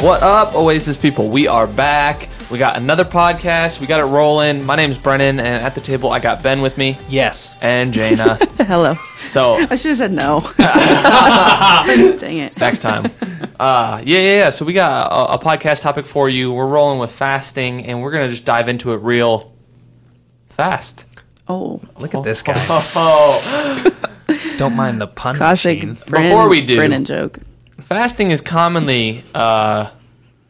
What up, Oasis people? We are back. We got another podcast. We got it rolling. My name's Brennan, and at the table I got Ben with me Yes. and Jaina. Hello. so I should have said no. Dang it. next time, uh, yeah, yeah, yeah. So we got a, a podcast topic for you. We're rolling with fasting, and we're gonna just dive into it real fast. Oh, Look at this guy. Oh, Don't mind the pun classic machine. Before we do- Brennan joke. Fasting is commonly uh,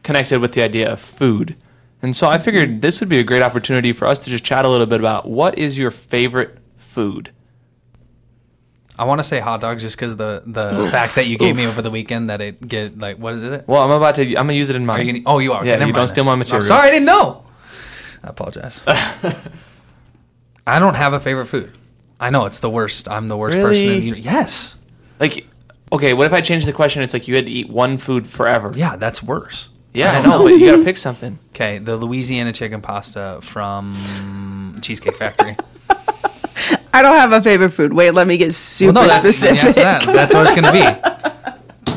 connected with the idea of food. And so I figured this would be a great opportunity for us to just chat a little bit about what is your favorite food? I want to say hot dogs just because the the fact that you gave me over the weekend that it get like what is it? Well, I'm about to. I'm gonna use it in mine. you gonna, oh, you are. Yeah, Okay, you don't steal my material. I'm sorry, I didn't know. I apologize. I don't have a favorite food. I know it's the worst. I'm the worst person. In yes. Like, okay, what if I change the question? It's like you had to eat one food forever. Yeah, that's worse. Yeah, I know, but you gotta pick something. Okay, the Louisiana chicken pasta from Cheesecake Factory. I don't have a favorite food. Wait, let me get super Well, no, that's, specific. yes, that, that's what it's gonna be.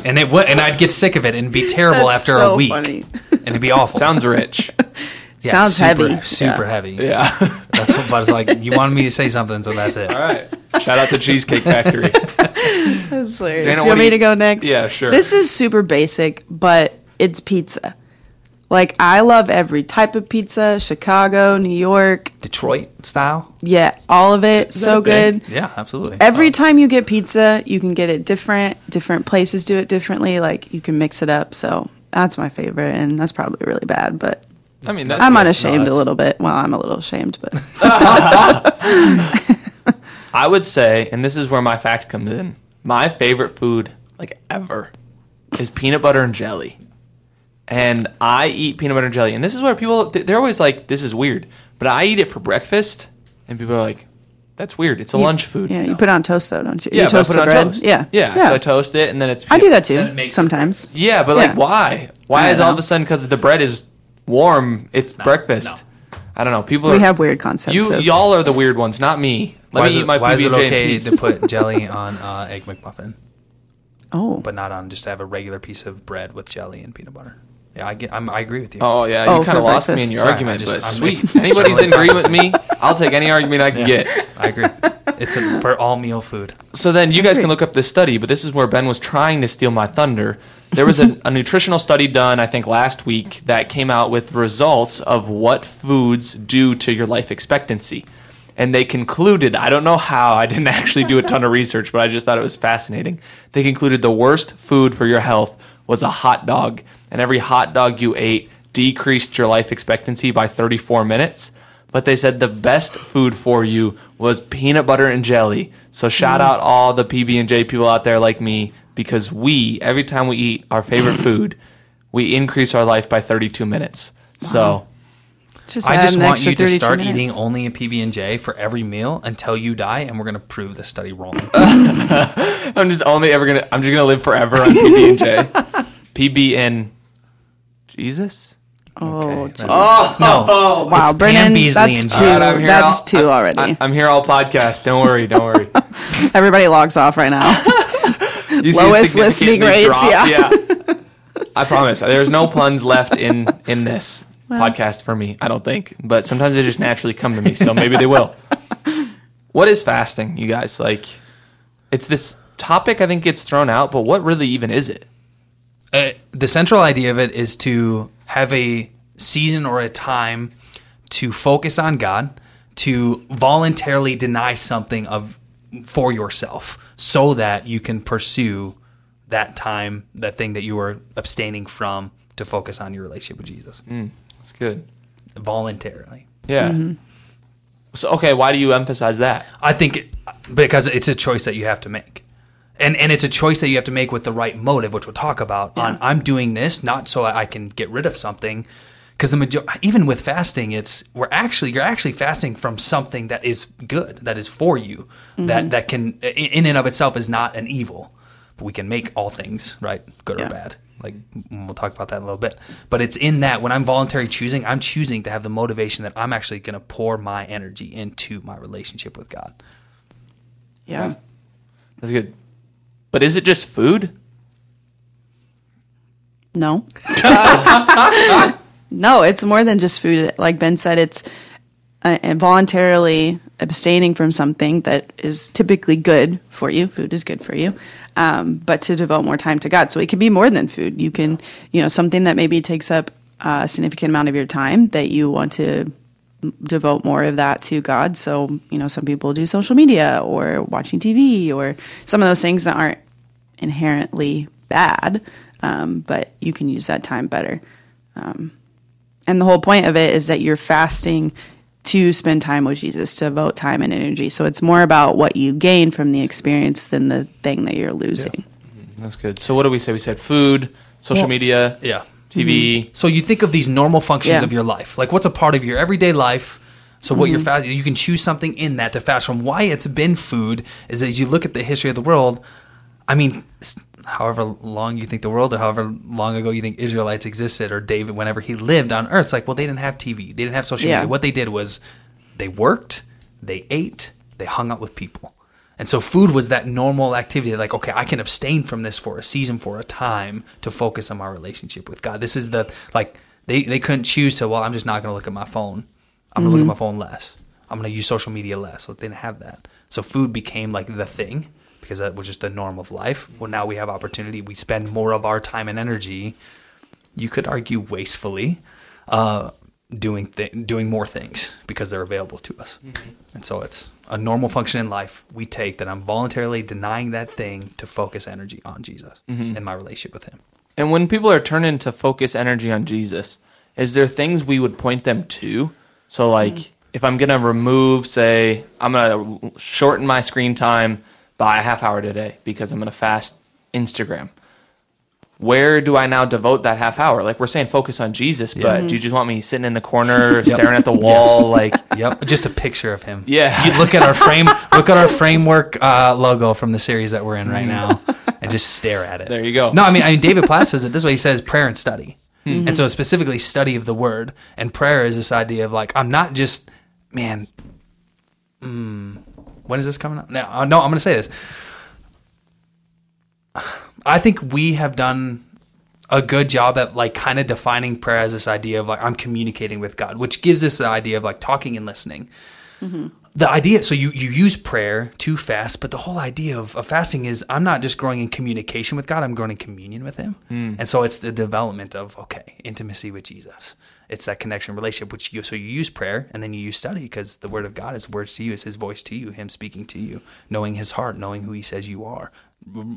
And it would, and I'd get sick of it and be terrible That's after so a week, funny. and it'd be awful. Sounds rich. Yeah, Sounds super, heavy. super Yeah. heavy. Yeah. That's what, but it's like you wanted me to say something, so that's it. All right. Shout out to Cheesecake Factory. That's hilarious. Dana, you want me you- to go next? Yeah, sure. This is super basic, but it's pizza. Like I love every type of pizza. Chicago, New York, Detroit style. yeah, all of it. So a thing? good. Yeah, absolutely. Every oh. time you get pizza, you can get it different. Different places do it differently. Like you can mix it up. So that's my favorite, and that's probably really bad, but I mean, that's I'm unashamed No, a little bit. Well, I'm a little ashamed, but I would say, and this is where my fact comes in. My favorite food, like ever, is peanut butter and jelly. And I eat peanut butter and jelly. And this is where people, they're always like, this is weird. But I eat it for breakfast. And people are like, that's weird. It's a You- lunch food. Yeah, you put it on toast though, don't you? Yeah, you but I toast put it the on bread. toast. Yeah, yeah. So I toast it and then it's. I do that too sometimes. Yeah, but like, Yeah. why? Why is don't all of a sudden because the bread is warm? It's breakfast. I don't know. People are. We have weird concepts. you of, y'all are the weird ones, not me. Let why me is eat it, my why is it okay to put jelly on uh, egg McMuffin, oh, but not on just to have a regular piece of bread with jelly and peanut butter? Yeah, I get. I'm, I agree with you. Oh yeah, Oh, you kind of for lost me in your Sorry, argument, just- but I'm sweet. Anybody's in agreement with me, I'll take any argument I can Yeah, get. I agree. It's a, for all meal food. So then you guys can look up this study, but this is where Ben was trying to steal my thunder. There was a, a nutritional study done, I think, last week that came out with results of what foods do to your life expectancy. And they concluded, I don't know how, I didn't actually do a ton of research, but I just thought it was fascinating. They concluded the worst food for your health was a hot dog. And every hot dog you ate decreased your life expectancy by 34 minutes. But they said the best food for you was peanut butter and jelly. So shout mm. out all the PB and J people out there like me because we every time we eat our favorite food, we increase our life by 32 minutes. So just I add just an want extra you to 32 start minutes. eating only a PB and J for every meal until you die, and we're gonna prove the study wrong. I'm just only ever gonna I'm just gonna live forever on PB and J. PB and Jesus. Oh, Okay, jeez. that- oh, no, wow, it's Pam Brennan, Beesly that's two. J. I'm here that's all- 2 I- already. I, am here all podcast. Don't worry, don't worry. Everybody logs off right now. You see Lowest listening significant rates, drop? yeah. I promise. There's no puns left in in this podcast for me. I don't think, but sometimes they just naturally come to me. So maybe they will. What is fasting, you guys? Like, it's this topic I think gets thrown out, but what really even is it? Uh, the central idea of it is to have a season or a time to focus on God, to voluntarily deny something of for yourself, so that you can pursue that time, that thing that you were abstaining from, to focus on your relationship with Jesus That's good. voluntarily. Yeah. So okay, why do you emphasize that? I think it, because it's a choice that you have to make. And and it's a choice that you have to make with the right motive, which we'll talk about. On I'm doing this not so I can get rid of something, because the major- even with fasting, it's we're actually you're actually fasting from something that is good, that is for you, that mm-hmm. that can in and of itself is not an evil, but we can make all things right, good or bad. Like we'll talk about that in a little bit. But it's in that when I'm voluntary choosing, I'm choosing to have the motivation that I'm actually going to pour my energy into my relationship with God. Yeah. That's good. But is it just food? No. no, it's more than just food. Like Ben said, it's uh, voluntarily abstaining from something that is typically good for you. Food is good for you, um, but to devote more time to God. So it can be more than food. You can, you know, something that maybe takes up a significant amount of your time that you want to devote more of that to God. So, you know, some people do social media or watching TV or some of those things that aren't inherently bad, um, but you can use that time better. Um, and the whole point of it is that you're fasting to spend time with Jesus, to devote time and energy. So it's more about what you gain from the experience than the thing that you're losing. That's good. So what do we say? We said food, social Well, media, Yeah. TV. Mm-hmm. So you think of these normal functions Yeah. of your life, like what's a part of your everyday life. So what you're mm-hmm. fast, you can choose something in that to fast from. Why it's been food is as you look at the history of the world. I mean, s- however long you think the world, or however long ago you think Israelites existed, or David, whenever he lived on Earth, it's like, well, they didn't have TV, they didn't have social Yeah. media. What they did was they worked, they ate, they hung out with people. And so food was that normal activity like okay, I can abstain from this for a season for a time to focus on my relationship with God. This is the like they they couldn't choose to well, I'm just not going to look at my phone. I'm going to look at my phone less. I'm going to use social media less. So they didn't have that. So food became like the thing because that was just the norm of life. Well, now we have opportunity. We spend more of our time and energy you could argue wastefully, uh, doing th- doing more things because they're available to us. And so it's a normal function in life we take that I'm voluntarily denying that thing to focus energy on Jesus mm-hmm. and my relationship with Him. And when people are turning to focus energy on Jesus, is there things we would point them to? So, mm-hmm. like, if I'm going to remove, say, I'm going to shorten my screen time by a half hour today because I'm going to fast Instagram. Where do I now devote that half hour? Like we're saying, focus on Jesus, but do you just want me sitting in the corner, staring at the wall? Like, Yep, just a picture of Him. Yeah. you look at our frame, look at our framework uh, logo from the series that we're in right now, and just stare at it. There you go. No, I mean, I mean, David Platt says it this way. He says prayer and study, and so specifically study of the Word and prayer is this idea of like I'm not just man. Mm, when is this coming up? No, uh, no, I'm going to say this. I think we have done a good job at like kind of defining prayer as this idea of like I'm communicating with God, which gives us the idea of like talking and listening. Mm-hmm. The idea, so you, you use prayer to fast, but the whole idea of, of fasting is I'm not just growing in communication with God, I'm growing in communion with Him. Hmm. And so it's the development of, okay, intimacy with Jesus. It's that connection relationship, which you, so you use prayer and then you use study because the Word of God is words to you, it's His voice to you, Him speaking to you, knowing His heart, knowing who He says you are.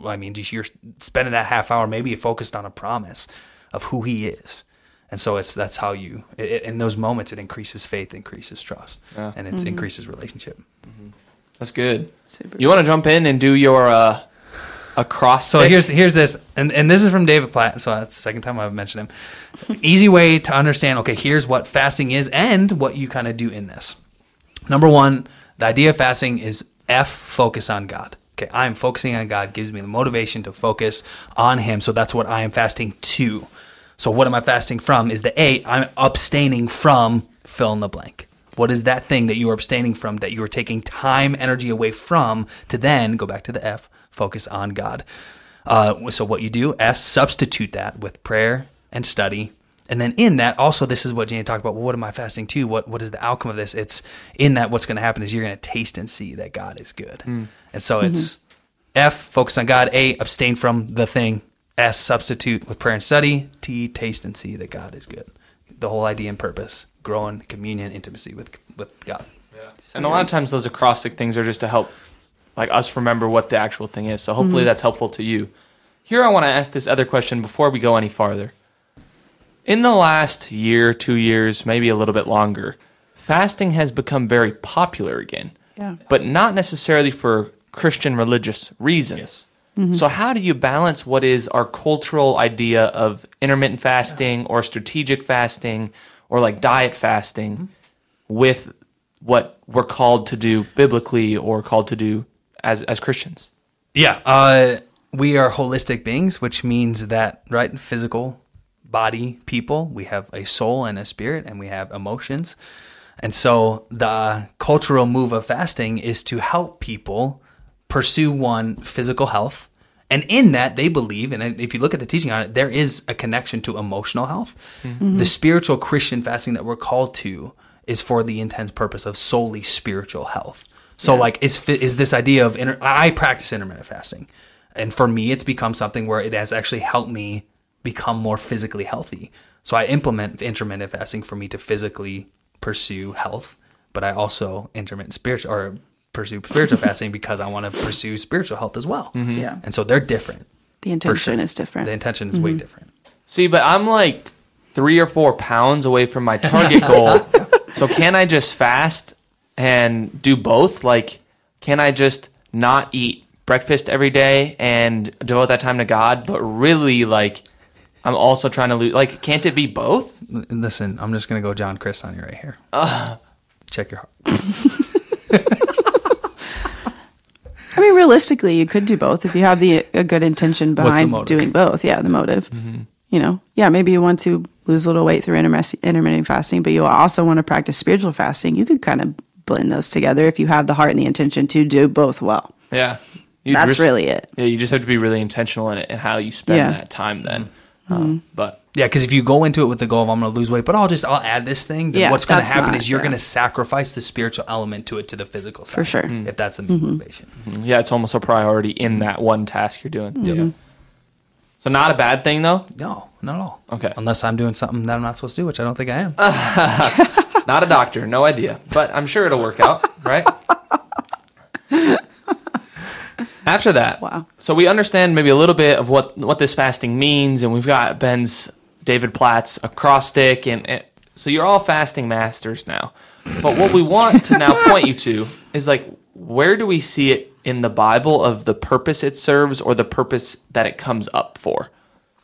I mean, just you're spending that half hour maybe focused on a promise of who He is. And so it's that's how you it, it- in those moments it increases faith, increases trust, Yeah. and it increases relationship. that's good. Super. You want to jump in and do your uh, a cross? So here's here's this, and, and this is from David Platt. So that's the second time I've mentioned him. Easy way to understand. Okay, here's what fasting is and what you kind of do in this. Number one, the idea of fasting is F focus on God. Okay, I'm focusing on God gives me the motivation to focus on Him. So that's what I am fasting to. So what am I fasting from? Is the A, I'm abstaining from fill in the blank. What is that thing that you are abstaining from that you are taking time, energy away from to then go back to the F, focus on God? Uh, so what you do, S, substitute that with prayer and study. And then in that, also, this is what Jane talked about. Well, what am I fasting to? What What is the outcome of this? It's in that what's going to happen is you're going to taste and see that God is good. And so it's F, focus on God. A, abstain from the thing. S, substitute with prayer and study. T, taste and see that God is good. The whole idea and purpose, growing communion, intimacy with with God. And a lot of times those acrostic things are just to help like us remember what the actual thing is. So hopefully mm-hmm. that's helpful to you. Here I want to ask this other question before we go any farther. In the last year, 2 years, maybe a little bit longer, fasting has become very popular again. Yeah. But not necessarily for Christian religious reasons. So how do you balance what is our cultural idea of intermittent fasting or strategic fasting or like diet fasting with what we're called to do biblically or called to do as as Christians. Yeah, uh, we are holistic beings, which means that right, physical body people. We have a soul and a spirit, and we have emotions. And so the cultural move of fasting is to help people pursue one physical health And in that, they believe, and if you look at the teaching on it, there is a connection to emotional health. Mm-hmm. The spiritual Christian fasting that we're called to is for the intense purpose of solely spiritual health. So, like, is is this idea of inter- I practice intermittent fasting, and for me, it's become something where it has actually helped me become more physically healthy. So I implement intermittent fasting for me to physically pursue health, but I also intermittent spiritual or pursue spiritual fasting because I want to pursue spiritual health as well. Mm-hmm. Yeah. And so they're different. The intention is different. The intention is way mm-hmm. different. See, but I'm like three or four pounds away from my target goal. so can I just fast and do both? Like, can I just not eat breakfast every day and devote that time to God, but really like I'm also trying to lose like can't it be both? Listen, I'm just gonna go John Chris on you right here. Check your heart. I mean, realistically, you could do both if you have the a good intention behind doing both. Yeah, the motive. You know, yeah, maybe you want to lose a little weight through intermittent fasting, but you also want to practice spiritual fasting. You could kind of blend those together if you have the heart and the intention to do both well. Yeah. You That's just- really it. Yeah, you just have to be really intentional in it and how you spend Yeah. that time then. Um, but Yeah, because if you go into it with the goal of I'm going to lose weight, but I'll just I'll add this thing. Then Yeah, what's going to happen not- is you're yeah. going to sacrifice the spiritual element to it to the physical side. For sure. Mm-hmm. If that's the main motivation. Mm-hmm. yeah, it's almost a priority in mm-hmm. that one task you're doing. Yeah. So not a bad thing though. No, not at all. Okay. Unless I'm doing something that I'm not supposed to do, which I don't think I am. Not a doctor, no idea, but I'm sure it'll work out, right? After that, Wow. So we understand maybe a little bit of what what this fasting means, and we've got Ben's David Platt's acrostic, and, and so you're all fasting masters now. But what we want to now point you to is like, where do we see it in the Bible of the purpose it serves or the purpose that it comes up for?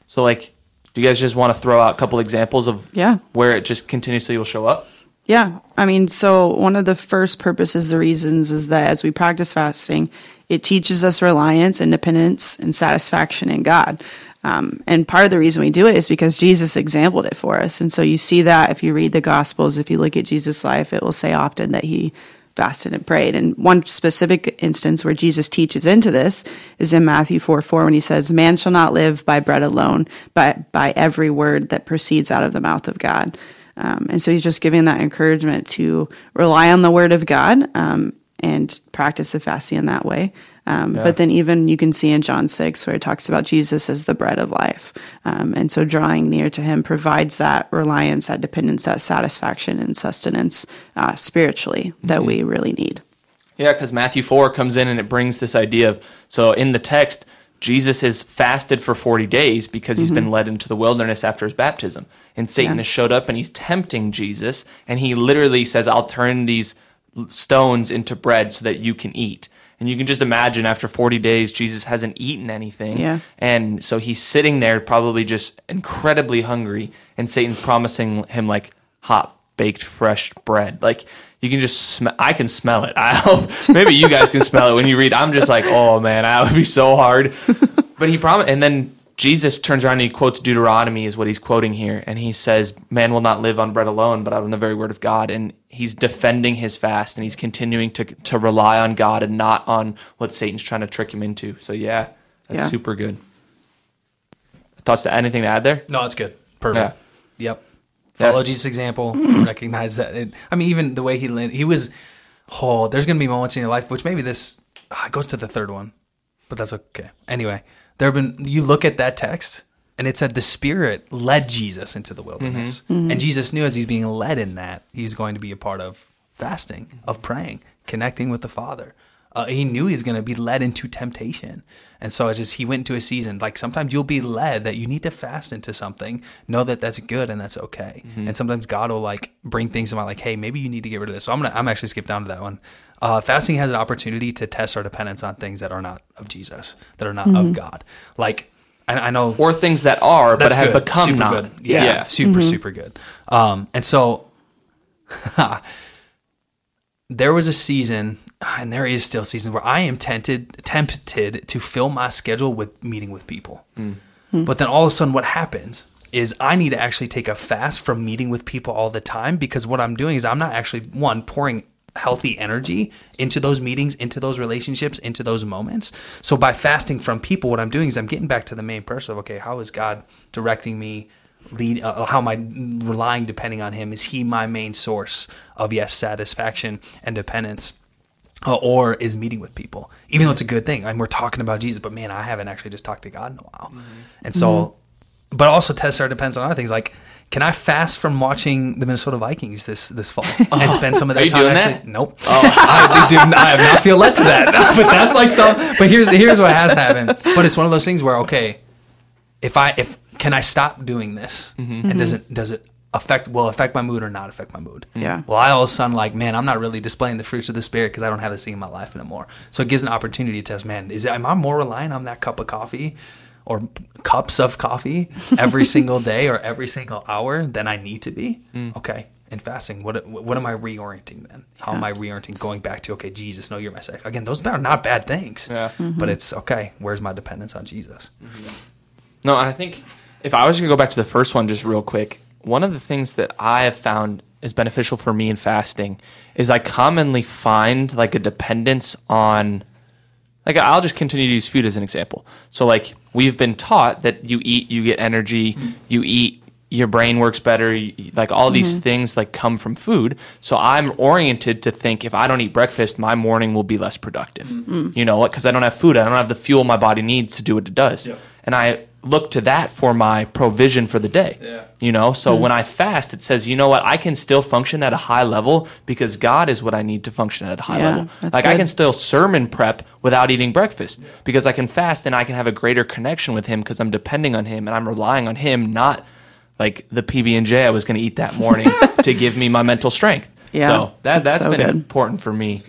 So like, do you guys just want to throw out a couple examples of Yeah. where it just continuously will show up? Yeah. I mean, so one of the first purposes, the reasons is that as we practice fasting, it teaches us reliance, independence, and satisfaction in God. Um, and part of the reason we do it is because Jesus exampled it for us. And so you see that if you read the Gospels, if you look at Jesus' life, it will say often that he fasted and prayed. And one specific instance where Jesus teaches into this is in Matthew 4 4 when he says, Man shall not live by bread alone, but by every word that proceeds out of the mouth of God. Um, and so he's just giving that encouragement to rely on the word of God um, and practice the fasting in that way. Um, But then even you can see in John 6 where it talks about Jesus as the bread of life. Um, and so drawing near to him provides that reliance, that dependence, that satisfaction and sustenance uh, spiritually that we really need. Yeah, because Matthew 4 comes in and it brings this idea of so in the text, Jesus has fasted for 40 days because he's been led into the wilderness after his baptism. And Satan Yeah. has showed up and he's tempting Jesus. And he literally says, I'll turn these stones into bread so that you can eat. And you can just imagine after 40 days, Jesus hasn't eaten anything. Yeah. And so he's sitting there, probably just incredibly hungry. And Satan's promising him, like, hot, baked, fresh bread. Like, you can just smell, I can smell it. I hope maybe you guys can smell it when you read. I'm just like, oh man, that would be so hard. But he promised, and then Jesus turns around and he quotes Deuteronomy, is what he's quoting here. And he says, Man will not live on bread alone, but on the very word of God. And he's defending his fast and he's continuing to, to rely on God and not on what Satan's trying to trick him into. So, yeah, that's Yeah. super good. Thoughts to anything to add there? No, that's good. Perfect. Yep. That's- Follow Jesus' example. recognize that. It, I mean, even the way he lived, he was. Oh, there's going to be moments in your life, which maybe this ah, goes to the third one, but that's okay. Anyway, there have been. You look at that text, and it said the Spirit led Jesus into the wilderness, mm-hmm. Mm-hmm. and Jesus knew as he's being led in that he's going to be a part of fasting, of praying, connecting with the Father. Uh, he knew he's going to be led into temptation. And so it's just, he went into a season. Like sometimes you'll be led that you need to fast into something, know that that's good and that's okay. Mm-hmm. And sometimes God will like bring things about like, hey, maybe you need to get rid of this. So I'm going to, I'm actually skip down to that one. Uh, fasting has an opportunity to test our dependence on things that are not of Jesus, that are not of God. Like, I, I know Or things that are, but have good. become super not. good. Yeah, super super good. Um, and so there was a season, and there is still a season where I am tempted tempted to fill my schedule with meeting with people. But then all of a sudden, what happens is I need to actually take a fast from meeting with people all the time because what I'm doing is I'm not actually one pouring healthy energy into those meetings, into those relationships, into those moments. So by fasting from people, what I'm doing is I'm getting back to the main person of okay, how is God directing me? Lead, uh, how am I relying, depending on Him? Is He my main source of yes, satisfaction and dependence? Uh, or is meeting with people, even though it's a good thing. And we're talking about Jesus, but man, I haven't actually just talked to God in a while. And so, but also tests our depends on other things. Like, can I fast from watching the Minnesota Vikings this this fall and oh. spend some of that Are you time? doing actually, that? Nope. Oh, I, do, I have not feel led to that. but that's like some. But here's here's what has happened. But it's one of those things where okay, if I if can I stop doing this mm-hmm. and does mm-hmm. it does it affect will affect my mood or not affect my mood? Yeah. Well, I all of a sudden like, man, I'm not really displaying the fruits of the spirit because I don't have this thing in my life anymore. So it gives an opportunity to test, man, is it, am I more reliant on that cup of coffee or cups of coffee every single day or every single hour than I need to be? Mm. Okay. And fasting, what what am I reorienting then? How am I reorienting? Going back to okay, Jesus, no, you're my sex. Again, those are not bad things. Yeah. But mm-hmm. it's okay. Where's my dependence on Jesus? Mm-hmm. No, I think if I was going to go back to the first one just real quick, one of the things that I have found is beneficial for me in fasting is I commonly find like a dependence on like I'll just continue to use food as an example. So like we've been taught that you eat, you get energy, you eat, your brain works better, you, like all these mm-hmm. things like come from food. So I'm oriented to think if I don't eat breakfast, my morning will be less productive. Mm-hmm. You know what? Because I don't have food, I don't have the fuel my body needs to do what it does, and I look to that for my provision for the day. Yeah. You know, so hmm. when I fast, it says, you know what, I can still function at a high level because God is what I need to function at a high Yeah, level. that's Like I can still sermon prep without eating breakfast because I can fast and I can have a greater connection with Him because I'm depending on Him and I'm relying on Him, not like the PB and J I was going to eat that morning to give me my mental strength. Yeah, so that that's that's so been good. important for me.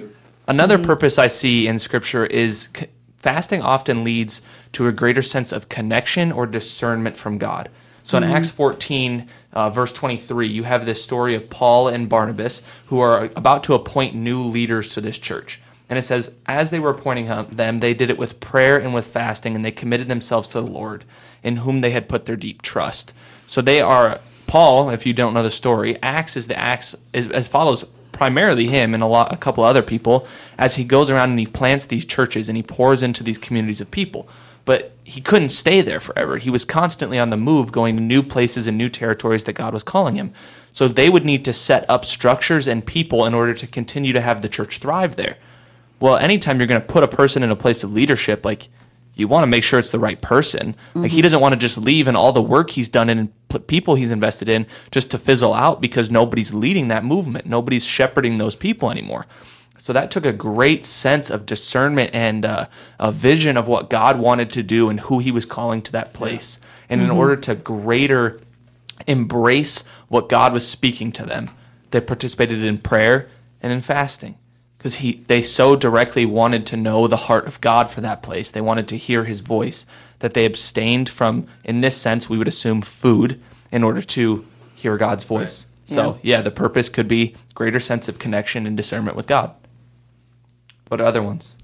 Another mm-hmm. purpose I see in Scripture is c- fasting often leads to a greater sense of connection or discernment from God. So in Acts 14, uh, verse 23, you have this story of Paul and Barnabas who are about to appoint new leaders to this church. And it says, as they were appointing them, they did it with prayer and with fasting, and they committed themselves to the Lord, in whom they had put their deep trust. So they are Paul. If you don't know the story, Acts is the Acts is as follows: primarily him and a lot, a couple other people, as he goes around and he plants these churches and he pours into these communities of people. But he couldn't stay there forever. He was constantly on the move, going to new places and new territories that God was calling him. So they would need to set up structures and people in order to continue to have the church thrive there. Well, anytime you're going to put a person in a place of leadership, like you want to make sure it's the right person. Like he doesn't want to just leave and all the work he's done and put people he's invested in just to fizzle out because nobody's leading that movement. Nobody's shepherding those people anymore. So that took a great sense of discernment and uh, a vision of what God wanted to do and who He was calling to that place. And in order to greater embrace what God was speaking to them, they participated in prayer and in fasting because he they so directly wanted to know the heart of God for that place. They wanted to hear his voice that they abstained from in this sense we would assume food in order to hear God's voice. So, yeah, the purpose could be greater sense of connection and discernment with God. What are other ones?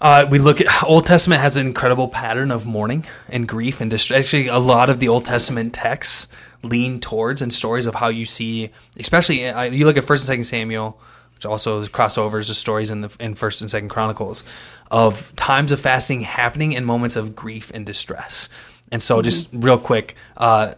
Uh, we look at Old Testament has an incredible pattern of mourning and grief and distress. Actually, a lot of the Old Testament texts lean towards and stories of how you see, especially uh, you look at First and Second Samuel, which also crossovers to stories in the in First and Second Chronicles of times of fasting happening in moments of grief and distress. And so, just real quick, uh,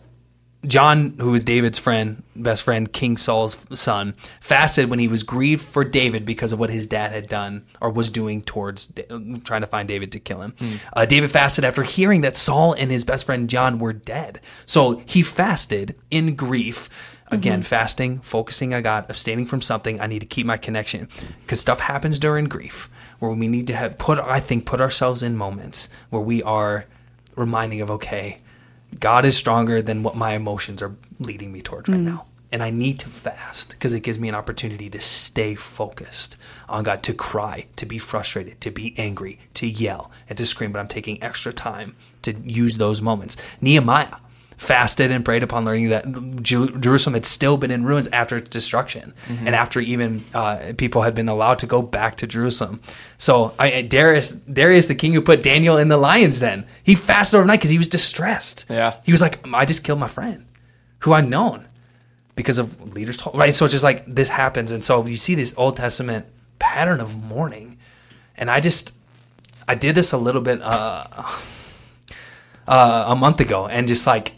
John, who was David's friend, best friend, King Saul's son, fasted when he was grieved for David because of what his dad had done or was doing towards Da- trying to find David to kill him. Uh, David fasted after hearing that Saul and his best friend John were dead. So he fasted in grief. Again, mm-hmm. fasting, focusing on God, abstaining from something. I need to keep my connection because stuff happens during grief where we need to have put, I think, put ourselves in moments where we are reminding of, okay, God is stronger than what my emotions are leading me towards right mm-hmm. now. And I need to fast because it gives me an opportunity to stay focused on God, to cry, to be frustrated, to be angry, to yell, and to scream. But I'm taking extra time to use those moments. Nehemiah fasted and prayed upon learning that Ju- Jerusalem had still been in ruins after its destruction, and after even uh, people had been allowed to go back to Jerusalem. So I, Darius, Darius, the king who put Daniel in the lion's den, he fasted overnight because he was distressed. Yeah. he was like, I just killed my friend, who I'd known, because of leaders told right. So it's just like this happens, and so you see this Old Testament pattern of mourning, and I just I did this a little bit uh, uh, a month ago, and just like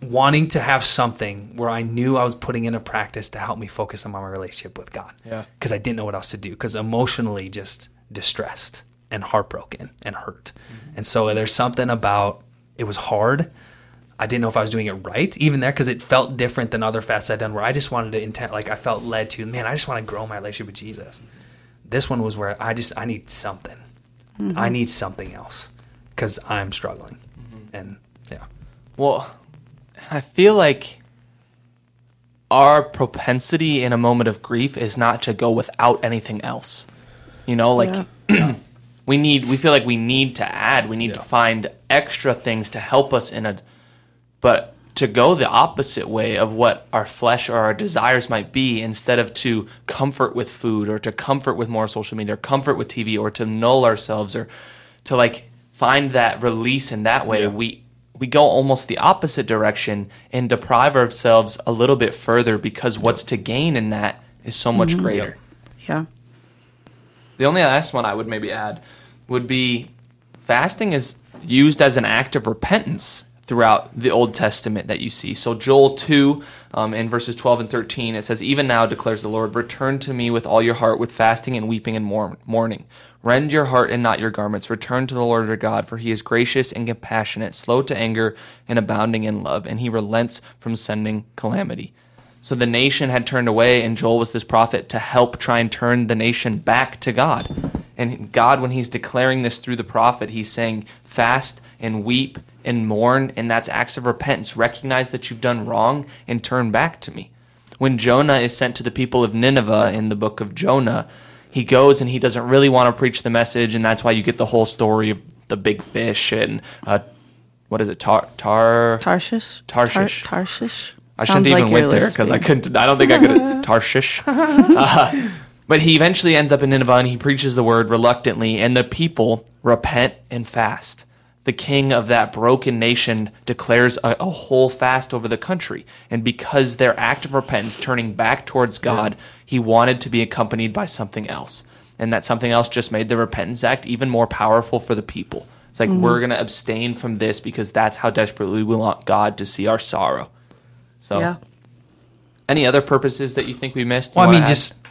wanting to have something where I knew I was putting in a practice to help me focus on my relationship with God. Yeah. Because I didn't know what else to do. Because emotionally just distressed and heartbroken and hurt. Mm-hmm. And so there's something about it was hard. I didn't know if I was doing it right, even there, because it felt different than other fasts I'd done where I just wanted to intent, like I felt led to, man, I just want to grow my relationship with Jesus. This one was where I just, I need something. I mm-hmm. need something else because I'm struggling. Mm-hmm. And yeah. Well, I feel like our propensity in a moment of grief is not to go without anything else. You know, like we need we feel like we need to add, we need to find extra things to help us in a but to go the opposite way of what our flesh or our desires might be instead of to comfort with food or to comfort with more social media or comfort with TV or to null ourselves or to like find that release in that way Yeah. we we go almost the opposite direction and deprive ourselves a little bit further because what's to gain in that is so much greater. Yeah. The only last one I would maybe add would be fasting is used as an act of repentance throughout the Old Testament that you see. So Joel 2, um, in verses 12 and 13, it says, Even now declares the Lord, return to me with all your heart, with fasting and weeping and mourn- mourning. Rend your heart and not your garments. Return to the Lord your God, for he is gracious and compassionate, slow to anger and abounding in love, and he relents from sending calamity. So the nation had turned away, and Joel was this prophet to help try and turn the nation back to God. And God, when He's declaring this through the prophet, He's saying, fast and weep and mourn, and that's acts of repentance. Recognize that you've done wrong and turn back to me. When Jonah is sent to the people of Nineveh in the book of Jonah, he goes and he doesn't really want to preach the message, and that's why you get the whole story of the big fish and uh, what is it, tar, tar, Tarshish. Tarshish. Tar- Tarshish. I shouldn't Sounds even like you're went there because I couldn't. I don't think I could. Tarshish. Uh, but he eventually ends up in Nineveh and he preaches the word reluctantly, and the people repent and fast. The king of that broken nation declares a, a whole fast over the country, and because their act of repentance, turning back towards God, he wanted to be accompanied by something else, and that something else just made the repentance act even more powerful for the people. It's like we're gonna abstain from this because that's how desperately we want God to see our sorrow. So, Yeah. any other purposes that you think we missed? Well, I mean, just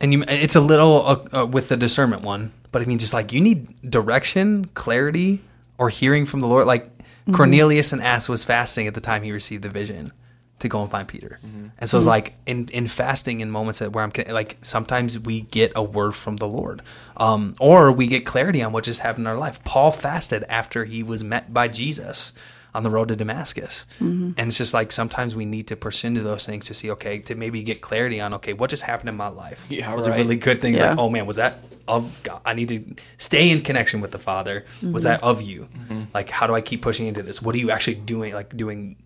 and you, it's a little uh, uh, with the discernment one, but I mean, just like you need direction, clarity, or hearing from the Lord. Like Cornelius and Acts was fasting at the time he received the vision to go and find Peter, mm-hmm. and so it's hmm. like in in fasting in moments that where I'm like sometimes we get a word from the Lord, um, or we get clarity on what just happened in our life. Paul fasted after he was met by Jesus on the road to Damascus. Mm-hmm. And it's just like sometimes we need to push into those things to see, okay, to maybe get clarity on, okay, what just happened in my life? Yeah, was right. it really good things like, oh man, was that of God? I need to stay in connection with the Father. Was mm-hmm. that of you? Like, how do I keep pushing into this? What are you actually doing? Like doing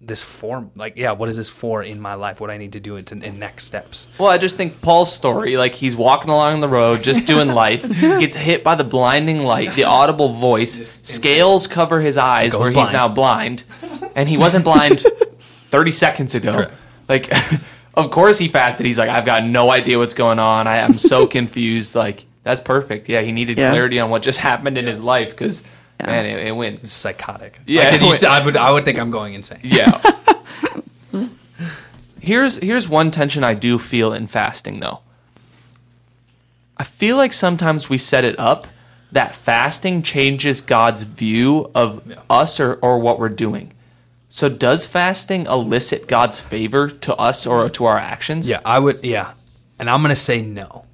this form? Like, yeah, what is this for in my life? What I need to do into in next steps? Well, I just think Paul's story, like he's walking along the road, just doing life, gets hit by the blinding light, the audible voice, scales cover his eyes Goes where he's now blind, and he wasn't blind 30 seconds ago. Correct. Like, of course he fasted. He's like, I've got no idea what's going on. I am so confused. Like, that's perfect. Yeah, he needed Yeah. clarity on what just happened in his life because, Yeah. man, it, it went. Psychotic. Yeah, Like, it- you- I would I would think I'm going insane. Yeah. here's here's one tension I do feel in fasting though. I feel like sometimes we set it up that fasting changes God's view of Yeah. us or, or what we're doing. So does fasting elicit God's favor to us or to our actions? Yeah, I would. Yeah, and I'm gonna say no.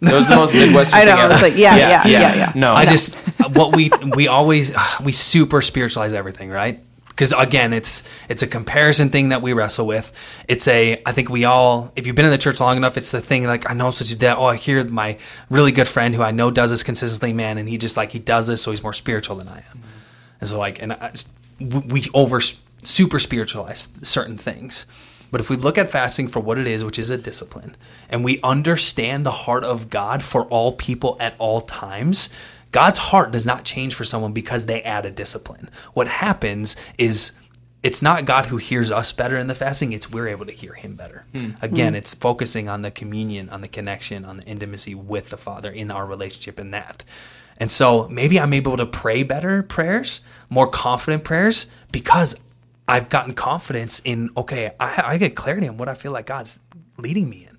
That was the most Midwestern I know, thing I was ever. like, yeah, yeah, yeah, yeah. No. I just what we we always we super spiritualize everything, right? Because again, it's it's a comparison thing that we wrestle with. It's a I think we all if you've been in the church long enough, it's the thing like I know such a that oh I hear my really good friend who I know does this consistently, man, and he just like he does this, so he's more spiritual than I am. And so like and I, we over super spiritualize certain things. But if we look at fasting for what it is, which is a discipline, and we understand the heart of God for all people at all times, God's heart does not change for someone because they add a discipline. What happens is it's not God who hears us better in the fasting, it's we're able to hear him better. Hmm. Again, hmm. it's focusing on the communion, on the connection, on the intimacy with the Father in our relationship in that. And so maybe I'm able to pray better prayers, more confident prayers, because I've gotten confidence in, okay, I, I get clarity on what I feel like God's leading me in.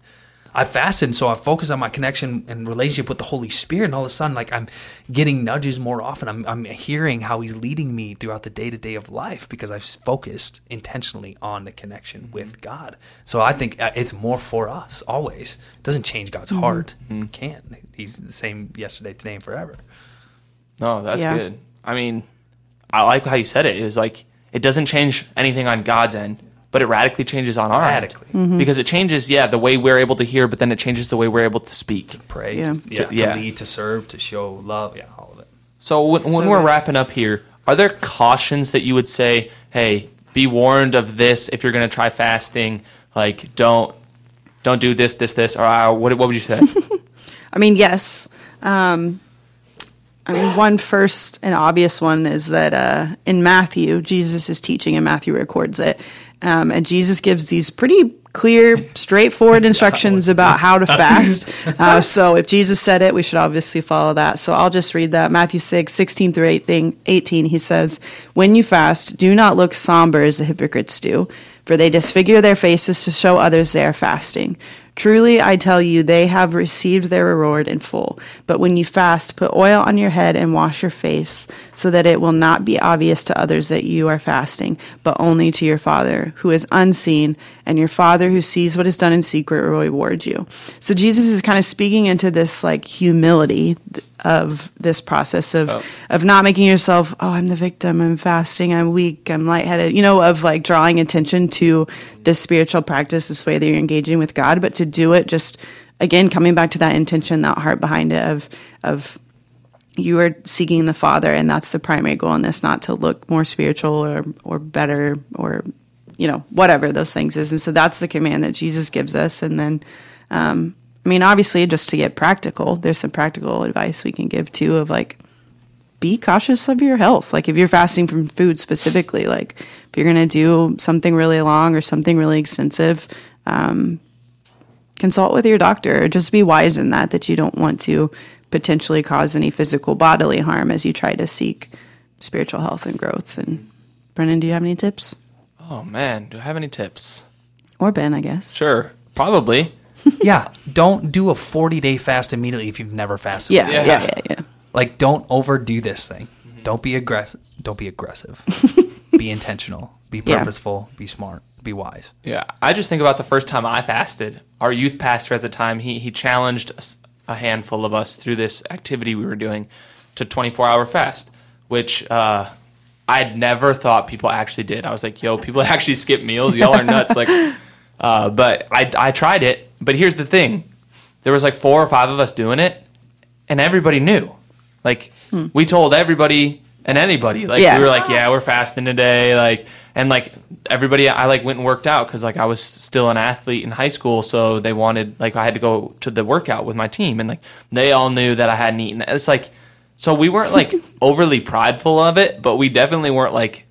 I fasted, and so I focus on my connection and relationship with the Holy Spirit, and all of a sudden, like I'm getting nudges more often. I'm, I'm hearing how He's leading me throughout the day to day of life because I've focused intentionally on the connection mm-hmm. with God. So I think uh, it's more for us always. It doesn't change God's mm-hmm. heart. It mm-hmm. can't. He's the same yesterday, today, and forever. No, that's Yeah. good. I mean, I like how you said it. It was like it doesn't change anything on God's end, but it radically changes on our Radically. end because it changes, yeah, the way we're able to hear, but then it changes the way we're able to speak. To Pray, Yeah. to, yeah, To- yeah. to lead, to serve, to show love. Yeah, all of it. So when, when we're wrapping up here, are there cautions that you would say, hey, be warned of this if you're going to try fasting? Like, don't don't do this, this, this, or uh, what? What would you say? I mean, yes. Um, I mean, one first and obvious one is that uh, in Matthew, Jesus is teaching, and Matthew records it. Um, and Jesus gives these pretty clear, straightforward instructions about how to fast. Uh, so if Jesus said it, we should obviously follow that. So I'll just read that. Matthew 6, 16 through 18, 18 he says, When you fast, do not look somber as the hypocrites do, for they disfigure their faces to show others they are fasting. Truly, I tell you, they have received their reward in full. But when you fast, put oil on your head and wash your face, so that it will not be obvious to others that you are fasting, but only to your Father who is unseen, and your Father who sees what is done in secret will reward you. So Jesus is kind of speaking into this like humility of this process of of not making yourself, oh, I'm the victim, I'm fasting, I'm weak, I'm lightheaded, you know, of like drawing attention to this spiritual practice, this way that you're engaging with God, but to do it just again coming back to that intention, that heart behind it of of you are seeking the Father, and that's the primary goal in this, not to look more spiritual or or better or you know whatever those things is. And so that's the command that Jesus gives us. And then, um, I mean, obviously, just to get practical, there's some practical advice we can give too of like be cautious of your health. Like if you're fasting from food specifically, like if you're going to do something really long or something really extensive, um, consult with your doctor. Just be wise in that, that you don't want to potentially cause any physical bodily harm as you try to seek spiritual health and growth. And Brennan, do you have any tips? oh man, do I have any tips? Or Ben, I guess. Sure, probably. yeah, don't do a 40 day fast immediately if you've never fasted. Yeah, yeah, Yeah. yeah, yeah. Like, don't overdo this thing. Don't be aggressive. Don't be aggressive. be intentional. Be Yeah. purposeful. Be smart. Be wise. Yeah, I just think about the first time I fasted. Our youth pastor at the time, he he challenged a handful of us through this activity we were doing to 24 hour fast, which uh, I'd never thought people actually did. I was like, yo, people actually skip meals. Y'all are nuts. Like, uh, but I I tried it. But here's the thing: there was like four or five of us doing it, and everybody knew. Like, hmm. we told everybody and anybody. Like, Yeah. we were like, yeah, we're fasting today. Like, and like everybody, I like went and worked out because like I was still an athlete in high school, so they wanted like I had to go to the workout with my team, and like they all knew that I hadn't eaten. It's like, so we weren't like overly prideful of it, but we definitely weren't like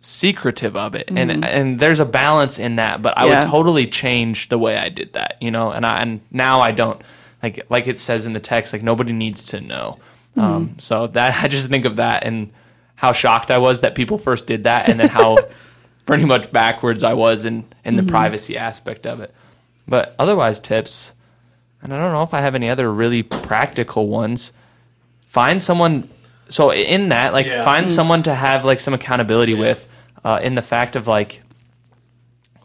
secretive of it. And mm-hmm. and there's a balance in that but i Yeah. would totally change the way i did that you know? And i and now i don't like like it says in the text like nobody needs to know. Mm-hmm. Um so that i just think of that and how shocked i was that people first did that and then how pretty much backwards i was in in the mm-hmm. privacy aspect of it. But otherwise tips and i don't know if i have any other really practical ones find someone so in that like Yeah. find someone to have like some accountability with uh, in the fact of like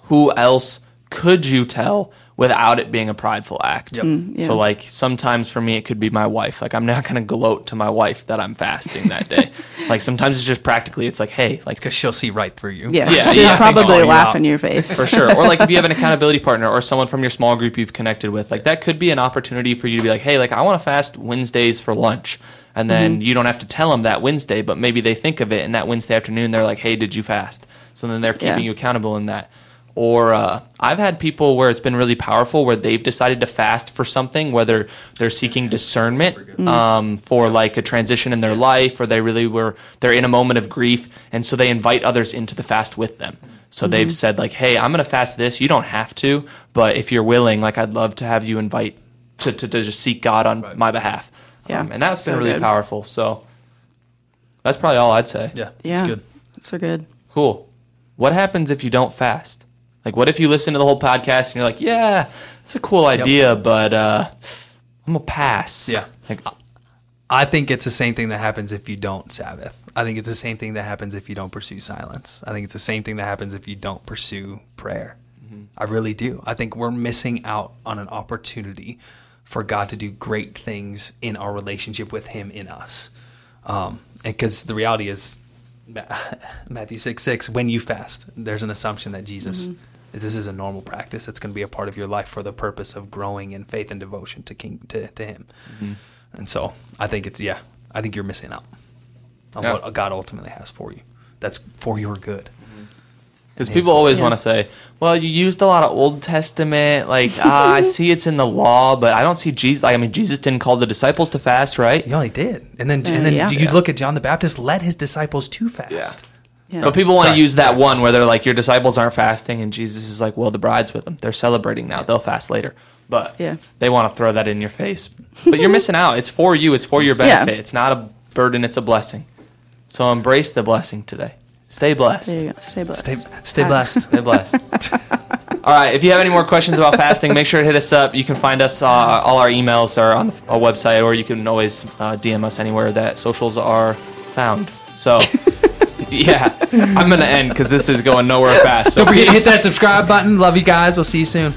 who else could you tell without it being a prideful act yeah. so like sometimes for me it could be my wife like i'm not going to gloat to my wife that i'm fasting that day like sometimes it's just practically it's like hey like Because she'll see right through you. Yeah, Yeah, she'd yeah. probably Call you laugh in your face. for sure. Or like if you have an accountability partner or someone from your small group you've connected with, like that could be an opportunity for you to be like, hey, like I want to fast Wednesdays for lunch. And then you don't have to tell them that Wednesday, but maybe they think of it and that Wednesday afternoon they're like, hey, did you fast? So then they're keeping Yeah. you accountable in that. Or uh, I've had people where it's been really powerful where they've decided to fast for something, whether they're seeking discernment um, for like a transition in their life, or they really were they're in a moment of grief, and so they invite others into the fast with them. So they've said like, "Hey, I'm going to fast this. You don't have to, but if you're willing, like I'd love to have you invite to to, to just seek God on my behalf." Yeah, Um, and that's so been really good. powerful. So that's probably all I'd say. Yeah, Yeah, it's good. That's so good. Cool. What happens if you don't fast? Like, what if you listen to the whole podcast and you're like, yeah, it's a cool idea, but uh, I'm gonna pass. Yeah. Like, I think it's the same thing that happens if you don't Sabbath. I think it's the same thing that happens if you don't pursue silence. I think it's the same thing that happens if you don't pursue prayer. I really do. I think we're missing out on an opportunity for God to do great things in our relationship with Him in us. Um, because the reality is, Matthew 6 6, when you fast, there's an assumption that Jesus, is this is a normal practice that's going to be a part of your life for the purpose of growing in faith and devotion to King to, to Him. And so I think it's, yeah, I think you're missing out on Yeah. what God ultimately has for you. That's for your good. Because And his people always Yeah. want to say, well, you used a lot of Old Testament. Like, ah, I see it's in the law, but I don't see Jesus. Like, I mean, Jesus didn't call the disciples to fast, right? Yeah, He did. And then, Uh, and then yeah. you look at John the Baptist led his disciples to fast. Yeah. But people want to use that sorry. one where they're like, your disciples aren't fasting, and Jesus is like, well, the bride's with them. They're celebrating now. They'll fast later. But Yeah. they want to throw that in your face. But you're missing out. It's for you. It's for your Yeah. benefit. It's not a burden. It's a blessing. So embrace the blessing today. Stay blessed. There you go. Stay blessed. Stay, stay blessed. Stay blessed. all right. If you have any more questions about fasting, make sure to hit us up. You can find us. Uh, all our emails are on the, our website, or you can always uh, DM us anywhere that socials are found. So, yeah, I'm gonna end because this is going nowhere fast. So Don't forget to hit that subscribe button. Love you guys. We'll see you soon.